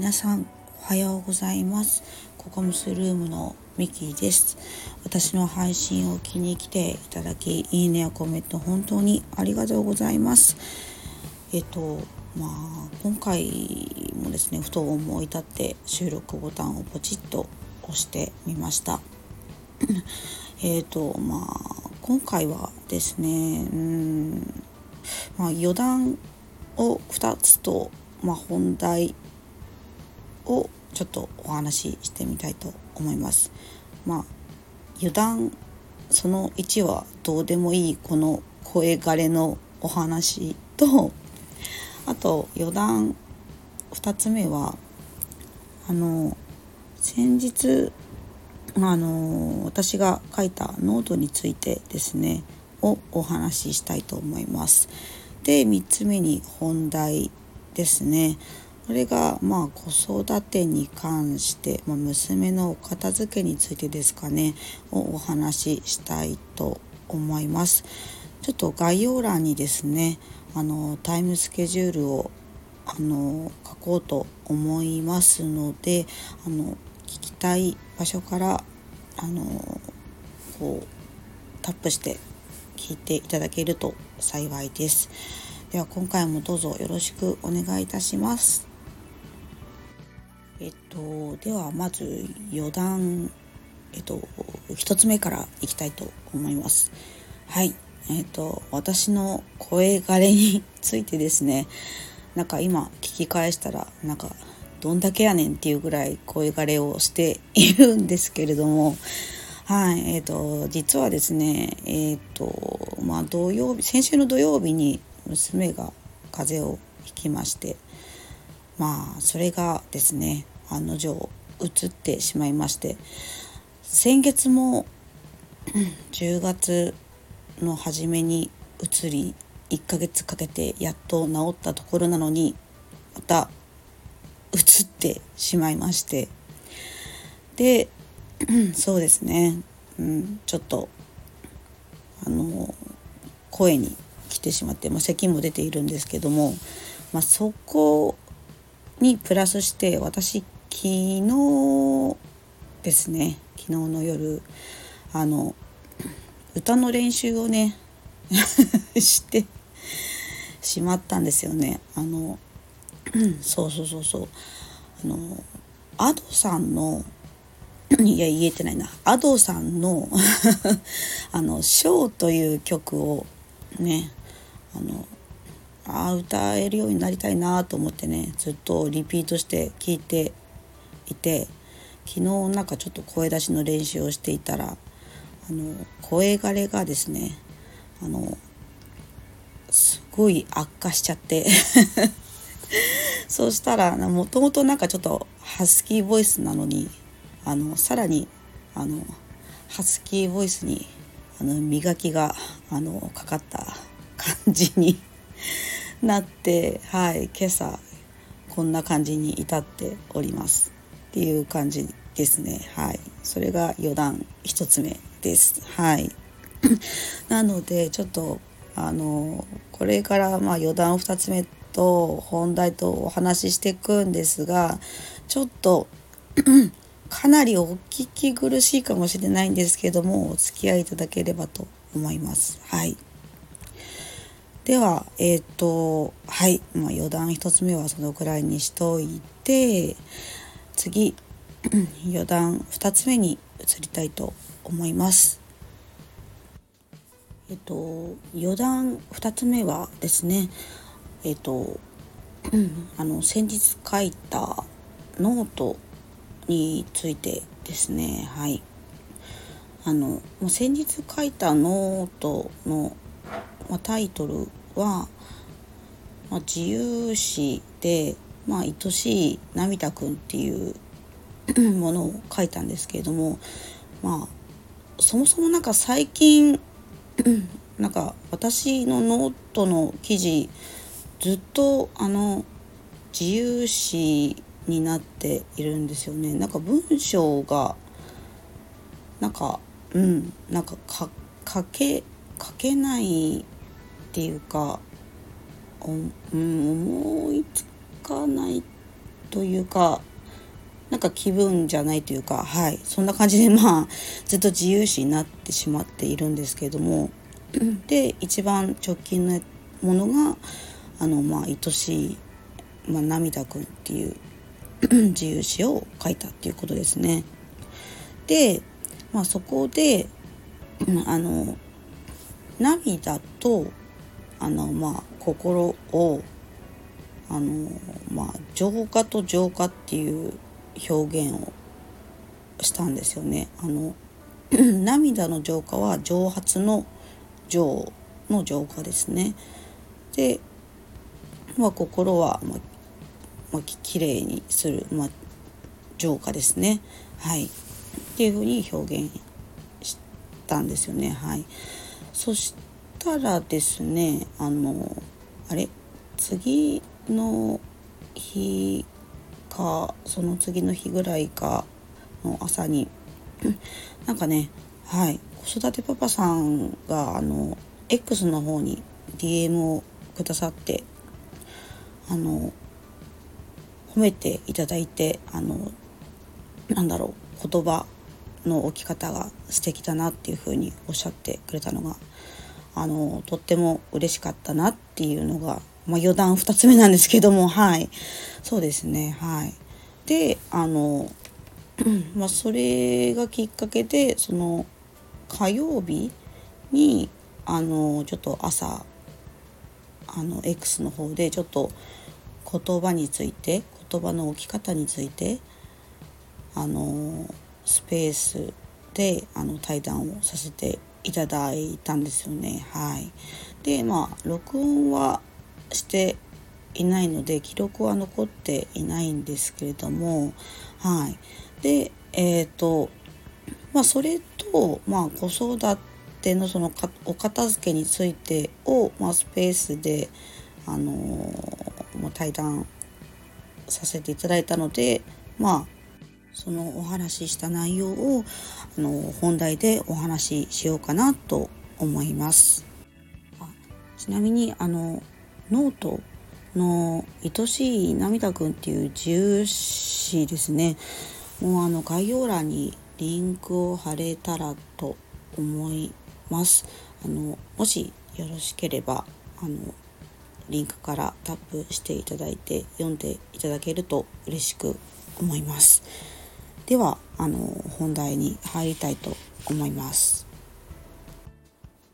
皆さんおはようございます。ココムスルームのミキーです。私の配信を気に来ていただきいいねやコメント本当にありがとうございます。えっとまあ今回もですねふと思い立って収録ボタンをポチッと押してみました。えっとまあ今回はですねうんまあ余談を2つと、まあ、本題をちょっとお話ししてみたいと思います。まあ油断その1はどうでもいいこの声枯れのお話とあと余談2つ目はあの先日あの私が書いたノートについてですねをお話ししたいと思います。で3つ目に本題ですね。これがまあ子育てに関して、まあ、娘のお片付けについてですかねをお話ししたいと思います。ちょっと概要欄にですねあのタイムスケジュールをあの書こうと思いますのであの聞きたい場所からあのこうタップして聞いていただけると幸いです。では今回もどうぞよろしくお願いいたします。えっとではまず余談えっと一つ目からいきたいと思います。はい。えっと私の声枯れについてですねなんか今聞き返したらなんかどんだけやねんっていうぐらい声枯れをしているんですけれどもはい、えっ、ー、と、実はですね、えっ、と、まあ、土曜日、先週の土曜日に娘が風邪をひきまして、まあ、それがですね、案の定、移ってしまいまして、先月も10月の初めに移り、1ヶ月かけてやっと治ったところなのに、また、移ってしまいまして、で、そうですね、うん、ちょっとあの声に来てしまって、まあ、咳も出ているんですけども、まあ、そこにプラスして私昨日ですね。昨日の夜あの歌の練習をね してしまったんですよね。あのそうそうそうそう。あの Ado さんのいや言えてないな。Ado さんの あの「ショー」という曲をねあのあ歌えるようになりたいなと思ってねずっとリピートして聴いていて昨日なんかちょっと声出しの練習をしていたらあの声枯れがですねあのすごい悪化しちゃって。そうしたらもともとなんかちょっとハスキーボイスなのにあのさらにあのハスキーボイスにあの磨きがあのかかった感じに なってはい今朝こんな感じに至っております。っていう感じですね。はい。それが余談1つ目です。はい。なのでちょっとあのこれからまあ余談2つ目と本題とお話ししていくんですがちょっと かなりお聞き苦しいかもしれないんですけどもお付き合いいただければと思います。はい。では、えっ、ー、と、はい、まあ、余談1つ目はそのくらいにしといて、次、余談2つ目に移りたいと思います。えっ、と、余談2つ目はですね、えっ、と、あの、先日書いたノートについてですねはいあの先日書いたノートの、まタイトルは「ま自由詩で、まあ、愛しい涙くん」っていう ものを書いたんですけれどもまあそもそもなんか最近 なんか私のノートの記事ずっとあの自由詩になっているんですよね。なんか文章がなんかうんなんか書け書けないっていうかうん、思いつかないというかなんか気分じゃないというかはいそんな感じでまあ ずっと自由視になってしまっているんですけれどもで一番直近のものがあのまあ愛しい、まあ、涙くんっていう 自由詩を書いたっていうことですね。で、まあ、そこで、あの涙とあの、まあ、心をあの、まあ、浄化と浄化っていう表現をしたんですよね。あの 涙の浄化は蒸発の浄の浄化ですね。で、まあ、心は、まあまあ、きれいにする、まあ、浄化ですね。はい、っていうふうに表現したんですよね。はい、そしたらですねあのあれ？次の日かその次の日ぐらいかの朝に なんかねはい子育てパパさんがあの X の方に DM をくださってあの褒めていただいてあのなんだろう言葉の置き方が素敵だなっていうふうにおっしゃってくれたのがあのとっても嬉しかったなっていうのが、まあ、余談2つ目なんですけどもはい。そうですねはい。であの、まあ、それがきっかけでその火曜日にあのちょっと朝あの X の方でちょっと言葉について言葉の置き方についてあのスペースであの対談をさせていただいたんですよね。はい、でまあ録音はしていないので記録は残っていないんですけれどもはいでえっ、ー、とまあそれと、まあ、子育てのそのお片付けについてを、まあ、スペースであのー、まあ、対談させていただいたのでまあそのお話しした内容をあの本題でお話ししようかなと思います。ちなみにあのノートの「愛しい涙くん」っていう自由詩ですねもうあの概要欄にリンクを貼れたらと思います。あのもしよろしければあのリンクからタップしていただいて読んでいただけると嬉しく思います。ではあの本題に入りたいと思います。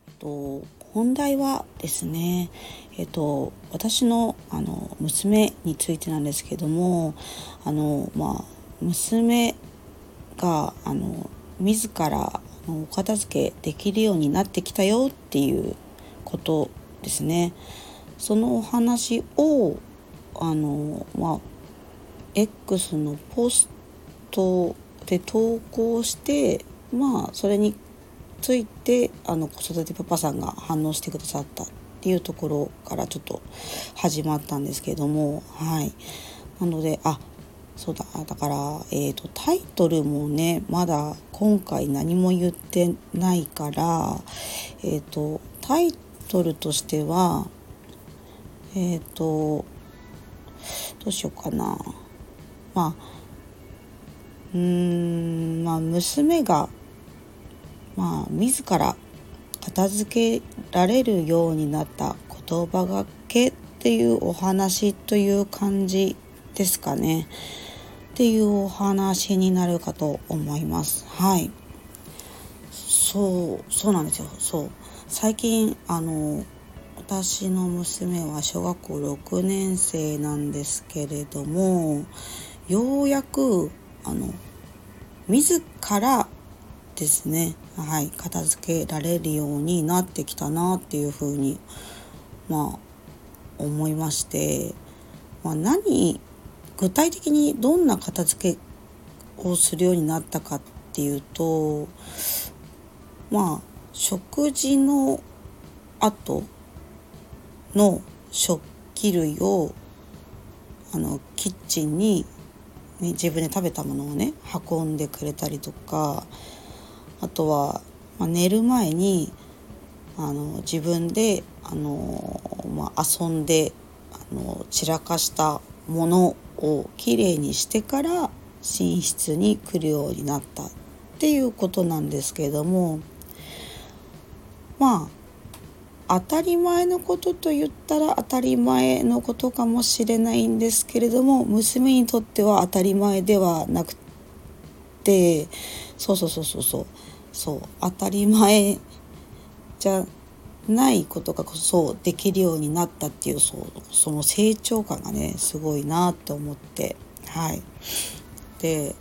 えっと本題はですね、えっと、私のあの娘についてなんですけどもあの、まあ、娘があの自らお片付けできるようになってきたよっていうことですね。そのお話をあのまあ X のポストで投稿してまあそれについてあの子育てパパさんが反応してくださったっていうところからちょっと始まったんですけれどもはい。なのであそうだだから、えーと、タイトルもねまだ今回何も言ってないからえっ、ー、とタイトルとしてはえっ、ー、とどうしようかな。まあうーんまあ娘がまあ自ら片付けられるようになった言葉がけっていうお話という感じですかね。っていうお話になるかと思います。はい。そうそうなんですよ。そう。最近あの私の娘は小学校6年生なんですけれどもようやくあの自らですね。はい片付けられるようになってきたなっていうふうにまあ思いまして、まあ、何具体的にどんな片付けをするようになったかっていうとまあ食事の後の食器類をあのキッチンに、ね、自分で食べたものをね運んでくれたりとかあとは、まあ、寝る前にあの自分であの、まあ、遊んであの散らかしたものをきれいにしてから寝室に来るようになったっていうことなんですけれどもまあ当たり前のことと言ったら当たり前のことかもしれないんですけれども娘にとっては当たり前ではなくてそうそうそうそうそう。そう当たり前じゃないことがこそできるようになったっていうそうその成長感がねすごいなって思ってはい。で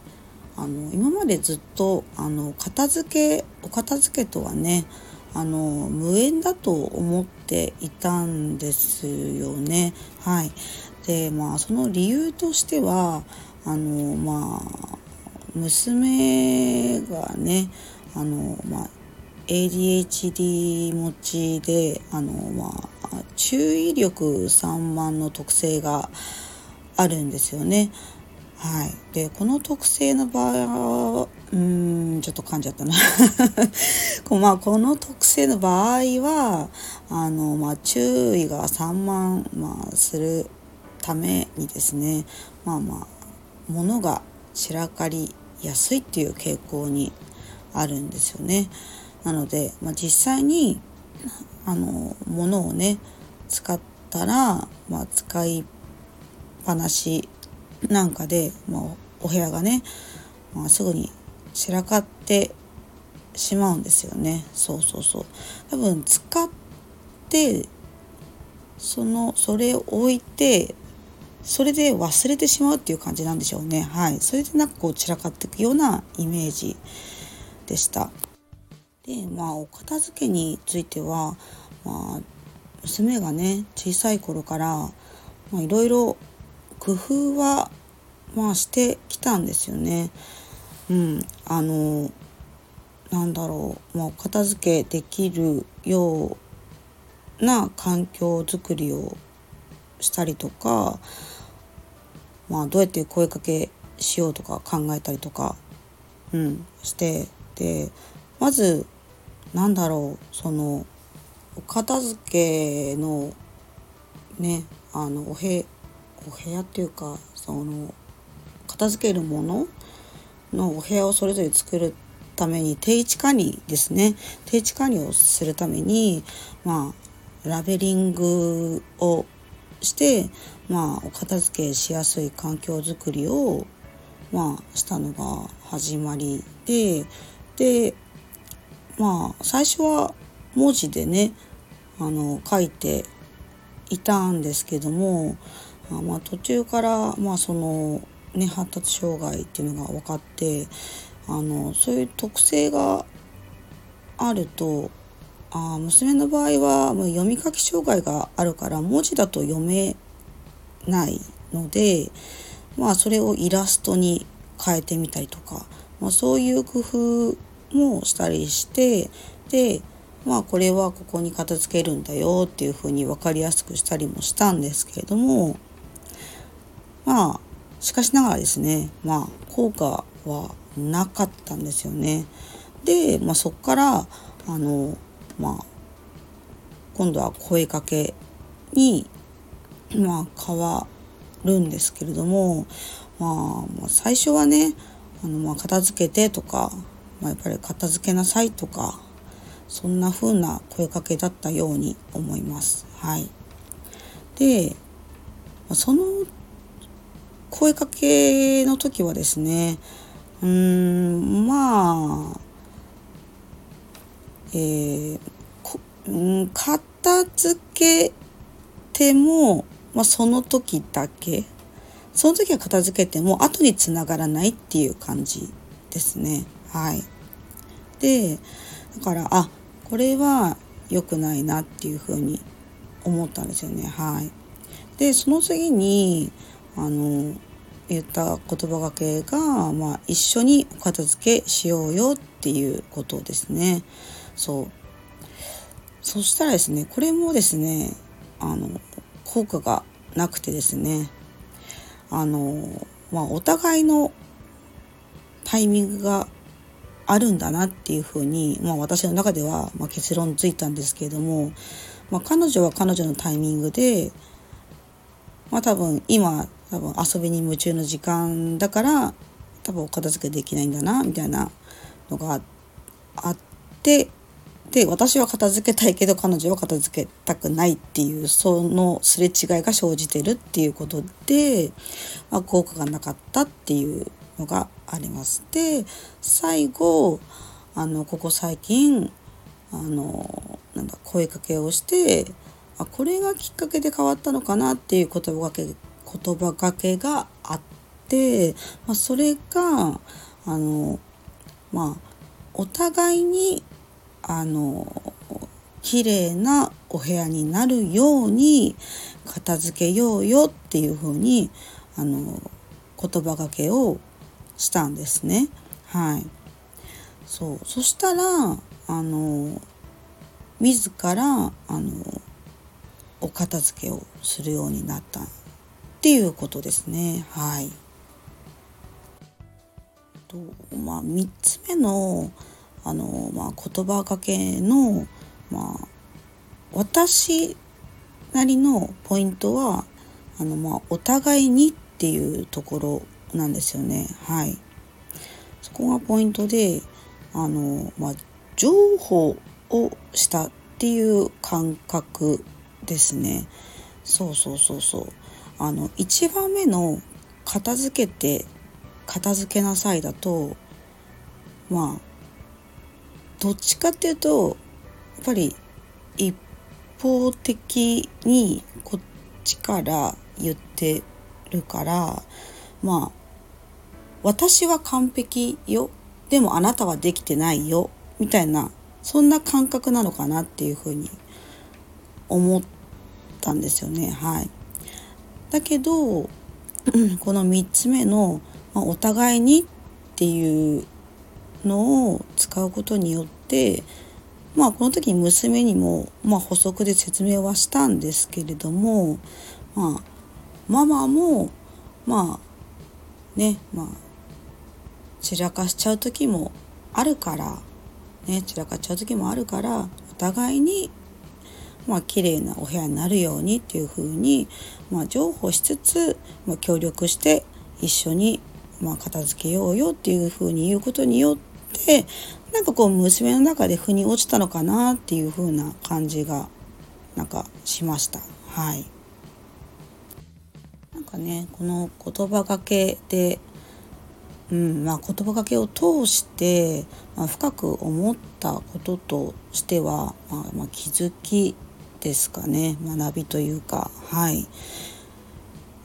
あの今までずっとあの片付けお片付けとはねあの無縁だと思っていたんですよね。はい。でまあその理由としてはあのまあ娘がねあのまあ ADHD 持ちであの、まあ、注意力散漫の特性があるんですよね。はい、でこの特性の場合はうんちょっと噛んじゃったな まあ、この特性の場合はあの、まあ、注意が散漫、まあ、するためにですねまあまあ物が散らかりやすいっていう傾向にあるんですよね。なので、まあ、実際にあの物をね使ったら、まあ、使いっぱなしなんかで、まあ、お部屋がね、まあ、すぐに散らかってしまうんですよね。そうそうそう。多分使ってそのそれを置いてそれで忘れてしまうっていう感じなんでしょうね。はい。それでなんかこう散らかっていくようなイメージでしたでまあお片付けについては、まあ、娘がね小さい頃からいろいろ工夫は、まあ、してきたんですよね。うん、あのなんだろう、まあ、片付けできるような環境づくりをしたりとか、まあ、どうやって声かけしようとか考えたりとか、うん、してでまずなんだろうそのお片付けのねあのお部お部屋っていうかその片付けるもののお部屋をそれぞれ作るために定位置管理ですね。定位置管理をするためにまあラベリングをしてまあお片付けしやすい環境づくりをまあしたのが始まりででまあ最初は文字でねあの書いていたんですけどもあまあ途中からまあそのね発達障害っていうのが分かってあのそういう特性があるとあ娘の場合はもう読み書き障害があるから文字だと読めないのでまあそれをイラストに変えてみたりとか、まあ、そういう工夫もしたりしてでまあこれはここに片付けるんだよっていうふうに分かりやすくしたりもしたんですけれどもまあしかしながらですねまあ効果はなかったんですよね。で、まあ、そこからあのまあ今度は声かけにまあ変わるんですけれども、まあ、まあ最初はねあのまあ片付けてとかまあ、やっぱり片付けなさいとかそんな風な声かけだったように思います。はい、でその声かけの時はですねうーんまあえー、うん、片付けても、まあ、その時だけその時は片付けても後につながらないっていう感じですね。はい。でだからあこれは良くないなっていうふうに思ったんですよねはいでその次にあの言った言葉がけが、まあ、一緒にお片付けしようよっていうことですねそうそしたらですねこれもですねあの効果がなくてですねあのまあお互いのタイミングがあるんだなっていうふうに、まあ、私の中では、ま結論ついたんですけれども、まあ、彼女は彼女のタイミングで、まあ、多分今多分遊びに夢中の時間だから多分お片付けできないんだなみたいなのがあってで私は片付けたいけど彼女は片付けたくないっていうそのすれ違いが生じてるっていうことで、まあ、効果がなかったっていうのがあります。で最後あのここ最近あのなんだ声かけをしてあこれがきっかけで変わったのかなっていう言葉がけ言葉がけがあって、まあ、それがあのまあお互いにあの綺麗なお部屋になるように片付けようよっていうふうにあの言葉がけをしたんですね。はい。そうそしたらあの自らあのお片付けをするようになったっていうことですね。はい。とまあ3つ目のあの、まあ、言葉かけの、まあ、私なりのポイントはあの、まあ、お互いにっていうところなんですよね。はい。そこがポイントであの、まあ、情報をしたっていう感覚ですね。そうそうそうそう。あの1番目の片付けて片付けなさいだとまあどっちかっていうとやっぱり一方的にこっちから言ってるからまあ私は完璧よ。でもあなたはできてないよ。みたいなそんな感覚なのかなっていうふうに思ったんですよね。はい。だけどこの3つ目の、まあ、お互いにっていうのを使うことによってまあこの時に娘にも、まあ、補足で説明はしたんですけれどもまあママもまあねまあ散らかしちゃう時もあるからね散らかっちゃう時もあるからお互いにまあ綺麗なお部屋になるようにっていうふうに、まあ、譲歩しつつ、まあ、協力して一緒に、まあ、片付けようよっていうふうに言うことによってなんかこう娘の中で腑に落ちたのかなっていうふうな感じがなんかしました。はい。なんかねこの言葉がけでうんまあ、言葉がけを通して、まあ、深く思ったこととしては、まあ、まあ、気づきですかね学びというかはい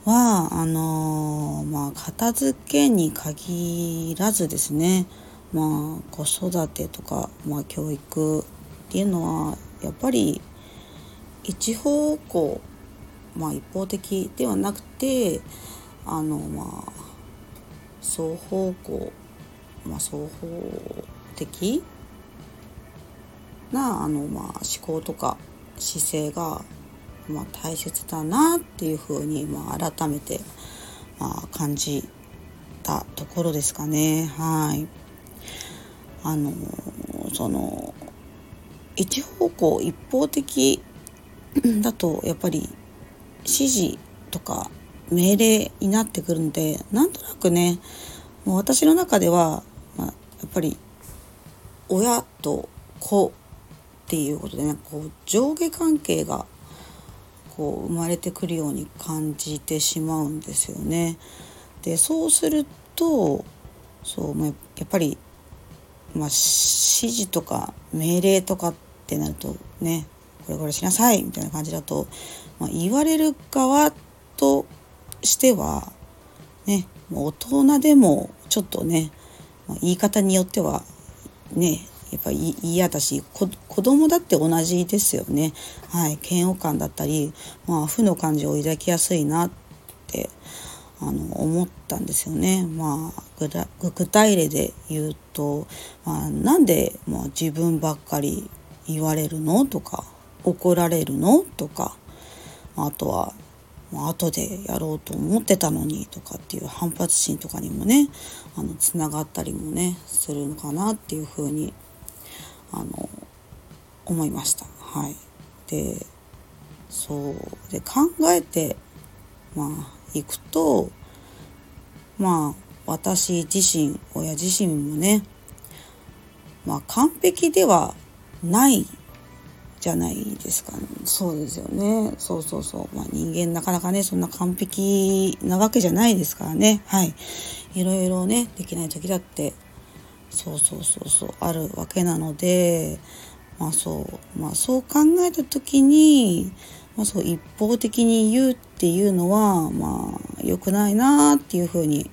はあのー、まあ片付けに限らずですねまあ子育てとか、まあ、教育っていうのはやっぱり一方向まあ一方的ではなくてあのまあ双方向まあ双方的なあのまあ思考とか姿勢が、まあ、大切だなっていうふうに、まあ、改めて、まあ、感じたところですかね。はい。あのその一方向一方的 だとやっぱり指示とか命令になってくるのでなんとなくねもう私の中では、まあ、やっぱり親と子っていうことでねこう上下関係がこう生まれてくるように感じてしまうんですよね。でそうするとそう、やっぱり、まあ、指示とか命令とかってなるとねこれこれしなさいみたいな感じだと、まあ、言われる側としてはね大人でもちょっとね、まあ、言い方によってはねやっぱり嫌だし子供だって同じですよね。はい、嫌悪感だったり、まあ、負の感情を抱きやすいなってあの思ったんですよね。まあ、具体例で言うと、まあ、なんで、まあ、自分ばっかり言われるのとか怒られるのとかあとは後でやろうと思ってたのにとかっていう反発心とかにもねあのつながったりもねするのかなっていうふうにあの思いました。はい、でそうで考えてまあいくとまあ私自身親自身もねまあ完璧ではないじゃないですか、ね、そうですよね。そうそうそう。まあ人間なかなかねそんな完璧なわけじゃないですからね。はい。いろいろねできない時だってそうそうそうそうあるわけなのでまあそう。まあそう考えた時にまあ、そう一方的に言うっていうのはまあ良くないなっていうふうに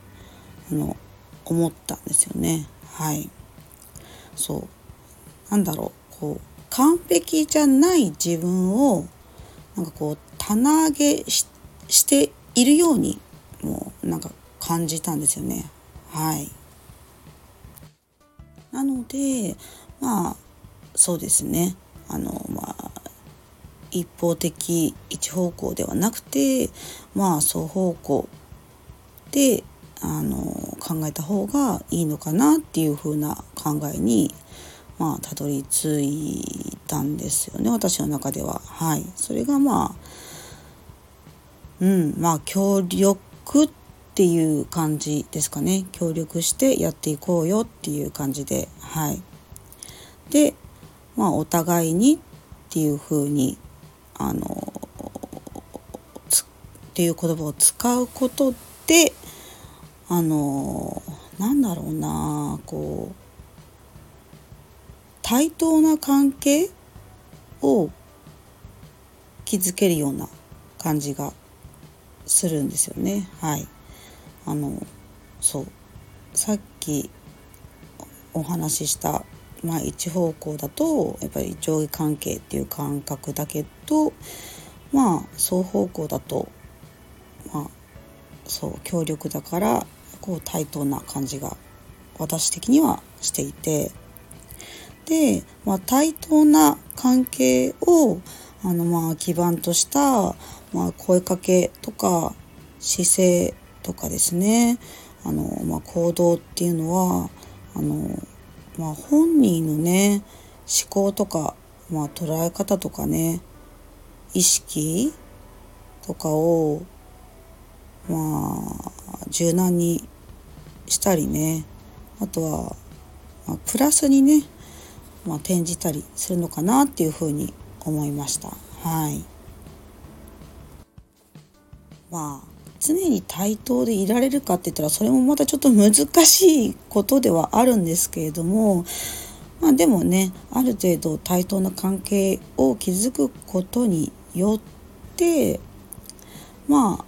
あの思ったんですよね。はい。そう。なんだろう。こう完璧じゃない自分をなんかこう棚上げしているようにもうなんか感じたんですよね。はい。なのでまあそうですね。あのまあ一方的一方向ではなくてまあ双方向であの考えた方がいいのかなっていう風な考えにまあたどり着いたんですよね私の中では。はい、それがまあうんまあ協力っていう感じですかね協力してやっていこうよっていう感じではい。でまあお互いにっていう風にあのっていう言葉を使うことであのなんだろうなこう対等な関係を築けるような感じがするんですよね。はい。あのそうさっきお話ししたまあ、一方向だとやっぱり上下関係っていう感覚だけどまあ双方向だとまあそう協力だからこう対等な感じが私的にはしていて。で、まあ、対等な関係をあのまあ基盤とした、まあ、声かけとか姿勢とかですね。あの、まあ、行動っていうのはあのまあ、本人のね思考とか、まあ、捉え方とかね意識とかをまあ柔軟にしたりねあとは、まあ、プラスにね、まあ、転じたりするのかなっていうふうに思いました。はいまあ常に対等でいられるかって言ったらそれもまたちょっと難しいことではあるんですけれどもまあでもねある程度対等な関係を築くことによってまあ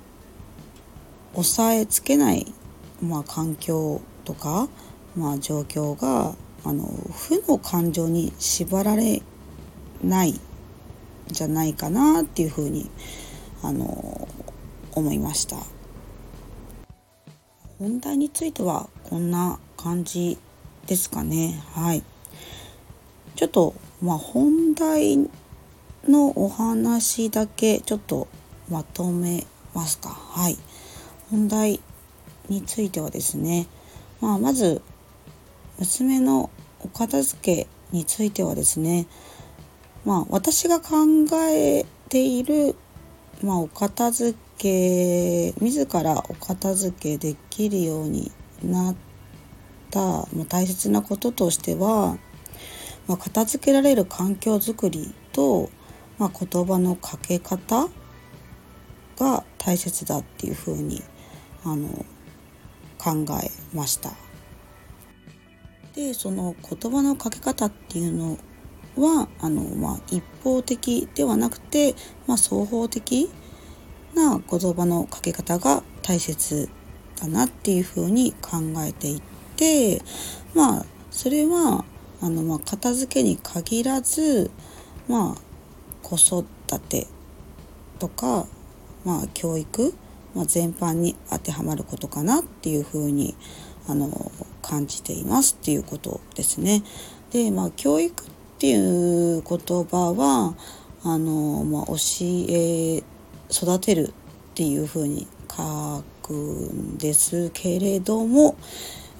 抑えつけない、まあ、環境とか、まあ、状況があの負の感情に縛られないじゃないかなっていうふうにあの思いました。本題についてはこんな感じですかね。はい。ちょっとまあ本題のお話だけちょっとまとめますか。はい。本題についてはですね。まあまず娘のお片付けについてはですね。まあ私が考えているまあお片付け自らお片付けできるようになったまあ、大切なこととしては、まあ、片付けられる環境づくりと、まあ、言葉のかけ方が大切だっていうふうにあの考えました。でその言葉のかけ方っていうのはあの、まあ、一方的ではなくて、まあ、双方的な言葉のかけ方が大切だなっていうふうに考えていってまあそれはあの、まあ、片付けに限らずまあ子育てとか、まあ、教育、まあ、全般に当てはまることかなっていうふうにあの感じていますっていうことですね。でまあ教育っていう言葉はあの、まあ、教え育てるっていうふうに書くんですけれども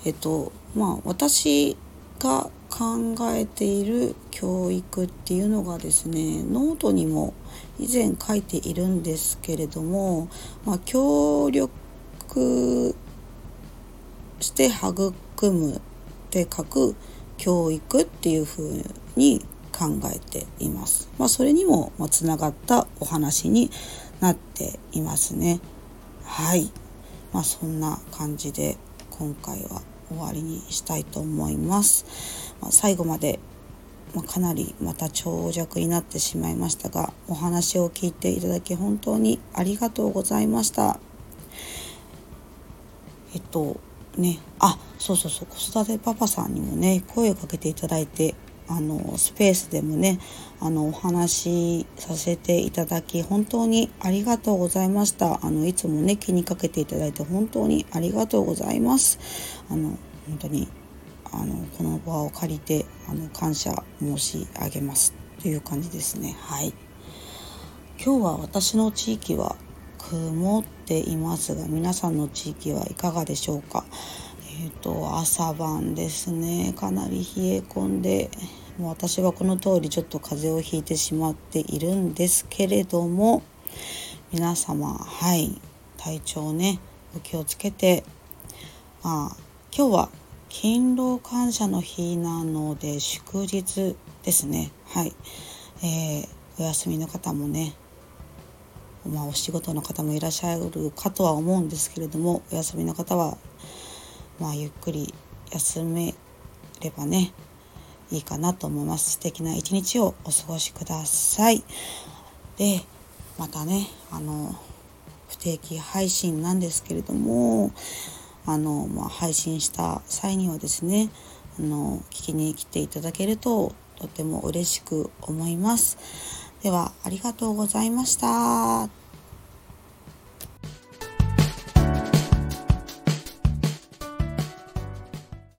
えっとまあ私が考えている教育っていうのがですねノートにも以前書いているんですけれども、まあ、協力して育むって書く教育っていうふうに考えています。まあ、それにもつながったお話になっていますね。はい。まあ、そんな感じで今回は終わりにしたいと思います。まあ、最後まで、まあ、かなりまた長尺になってしまいましたがお話を聞いていただき本当にありがとうございました。えっとねあそうそうそう子育てパパさんにもね声をかけていただいてあのスペースでもねあのお話しさせていただき本当にありがとうございました。あのいつもね気にかけていただいて本当にありがとうございます。あの本当にあのこの場を借りてあの感謝申し上げます。という感じですね。はい。今日は私の地域は曇っていますが皆さんの地域はいかがでしょうか？えーと、朝晩ですね。かなり冷え込んでもう私はこの通りちょっと風邪をひいてしまっているんですけれども皆様はい体調ねお気をつけてまあ今日は勤労感謝の日なので祝日ですね。はい、えー、お休みの方もねまあお仕事の方もいらっしゃるかとは思うんですけれどもお休みの方はまあ、ゆっくり休めればねいいかなと思います。素敵な一日をお過ごしください。でまたねあの不定期配信なんですけれどもあの、まあ、配信した際にはですねあの聞きに来ていただけるととても嬉しく思います。ではありがとうございました。